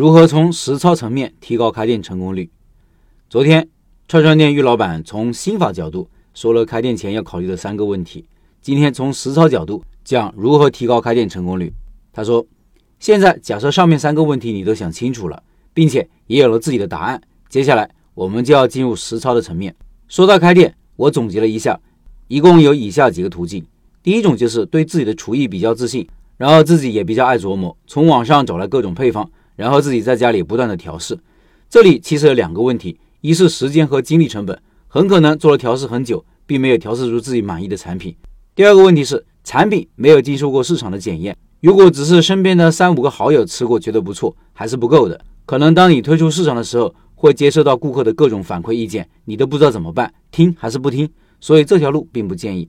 如何从实操层面提高开店成功率？昨天串串店玉老板从心法角度说了开店前要考虑的三个问题，今天从实操角度讲如何提高开店成功率。他说：“现在假设上面三个问题你都想清楚了，并且也有了自己的答案，接下来我们就要进入实操的层面。说到开店，我总结了一下，一共有以下几个途径。第一种就是对自己的厨艺比较自信，然后自己也比较爱琢磨，从网上找来各种配方，然后自己在家里不断的调试。这里其实有两个问题。”一是时间和精力成本，很可能做了调试很久，并没有调试出自己满意的产品。第二个问题是产品没有经受过市场的检验，如果只是身边的三五个好友吃过觉得不错，还是不够的。可能当你推出市场的时候，会接受到顾客的各种反馈意见，你都不知道怎么办，听还是不听。所以这条路并不建议。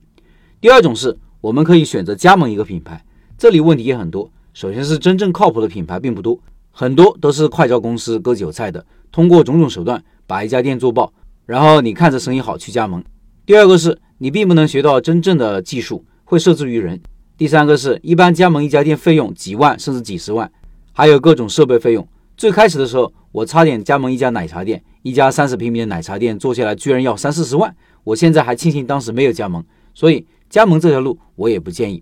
第二种是我们可以选择加盟一个品牌，这里问题也很多。首先是真正靠谱的品牌并不多，很多都是快招公司割韭菜的，通过种种手段。把一家店做爆，然后你看着生意好去加盟。第二个是你并不能学到真正的技术，会受制于人。第三个是一般加盟一家店费用几万甚至几十万，还有各种设备费用。最开始的时候，我差点加盟一家奶茶店，一家三十平米的奶茶店做下来居然要三四十万。我现在还庆幸当时没有加盟，所以加盟这条路我也不建议。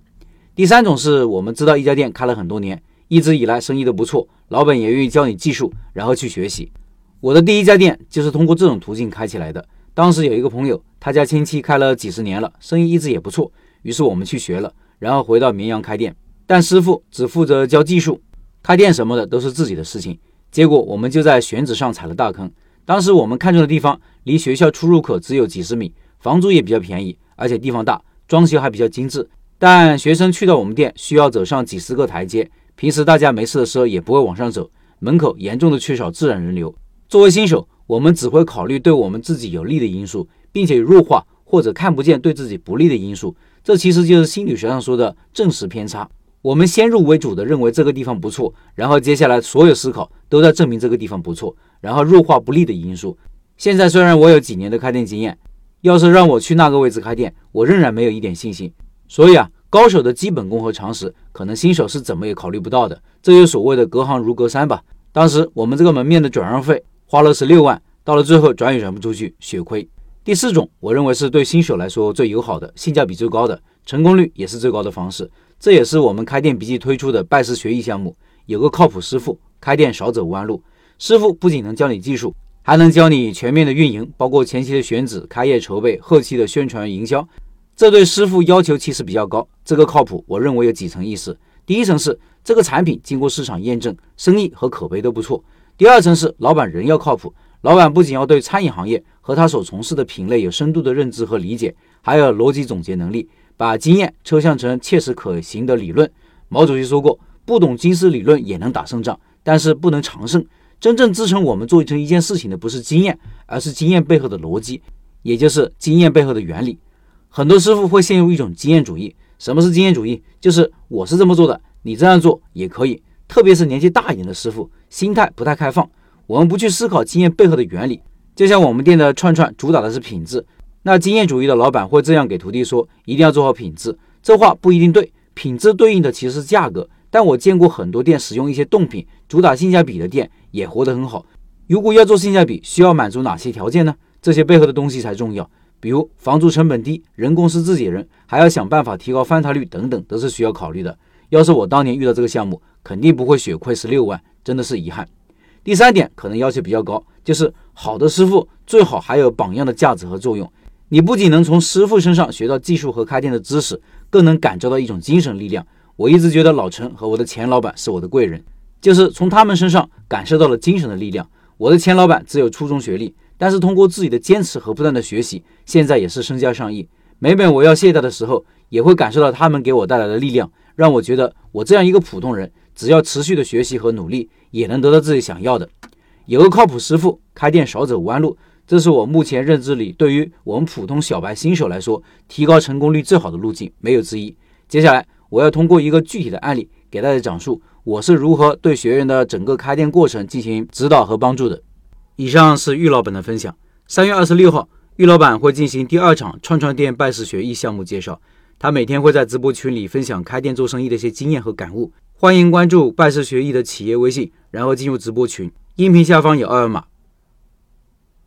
第三种是我们知道一家店开了很多年，一直以来生意都不错，老板也愿意教你技术，然后去学习。我的第一家店就是通过这种途径开起来的。当时有一个朋友，他家亲戚开了几十年了，生意一直也不错。于是我们去学了，然后回到绵阳开店。但师傅只负责教技术，开店什么的都是自己的事情。结果我们就在选址上踩了大坑。当时我们看中的地方离学校出入口只有几十米，房租也比较便宜，而且地方大，装修还比较精致。但学生去到我们店需要走上几十个台阶，平时大家没事的时候也不会往上走，门口严重的缺少自然人流。作为新手，我们只会考虑对我们自己有利的因素，并且弱化或者看不见对自己不利的因素。这其实就是心理学上说的正时偏差。我们先入为主的认为这个地方不错，然后接下来所有思考都在证明这个地方不错，然后弱化不利的因素。现在虽然我有几年的开店经验，要是让我去那个位置开店，我仍然没有一点信心。所以啊，高手的基本功和常识，可能新手是怎么也考虑不到的。这就所谓的隔行如隔山吧。当时我们这个门面的转让费。花了十六万，到了最后转也转不出去，血亏。第四种，我认为是对新手来说最友好的、性价比最高的、成功率也是最高的方式。这也是我们开店笔记推出的拜师学艺项目。有个靠谱师傅，开店少走弯路。师傅不仅能教你技术，还能教你全面的运营，包括前期的选址、开业筹备、后期的宣传营销。这对师傅要求其实比较高。这个靠谱，我认为有几层意思。第一层是这个产品经过市场验证，生意和口碑都不错。第二层是老板人要靠谱，老板不仅要对餐饮行业和他所从事的品类有深度的认知和理解，还有逻辑总结能力，把经验抽象成切实可行的理论。毛主席说过，不懂经世理论也能打胜仗，但是不能长胜。真正支撑我们做成一件事情的不是经验，而是经验背后的逻辑，也就是经验背后的原理。很多师傅会陷入一种经验主义。什么是经验主义？就是我是这么做的，你这样做也可以。特别是年纪大一点的师傅，心态不太开放。我们不去思考经验背后的原理，就像我们店的串串主打的是品质，那经验主义的老板会这样给徒弟说：一定要做好品质。这话不一定对，品质对应的其实是价格。但我见过很多店使用一些冻品，主打性价比的店也活得很好。如果要做性价比，需要满足哪些条件呢？这些背后的东西才重要。比如房租成本低，人工是自己人，还要想办法提高翻台率等等，都是需要考虑的。要是我当年遇到这个项目，肯定不会血亏十六万，真的是遗憾。第三点可能要求比较高，就是好的师傅最好还有榜样的价值和作用。你不仅能从师傅身上学到技术和开店的知识，更能感受到一种精神力量。我一直觉得老陈和我的前老板是我的贵人，就是从他们身上感受到了精神的力量。我的前老板只有初中学历，但是通过自己的坚持和不断的学习，现在也是身家上亿。每每我要懈怠的时候，也会感受到他们给我带来的力量。让我觉得，我这样一个普通人，只要持续的学习和努力，也能得到自己想要的。有个靠谱师傅，开店少走弯路，这是我目前认知里对于我们普通小白新手来说，提高成功率最好的路径，没有之一。接下来，我要通过一个具体的案例，给大家讲述我是如何对学员的整个开店过程进行指导和帮助的。以上是玉老板的分享。三月二十六号，玉老板会进行第二场串串店拜师学艺项目介绍。他每天会在直播群里分享开店做生意的一些经验和感悟，欢迎关注拜师学艺的企业微信，然后进入直播群，音频下方有二维码。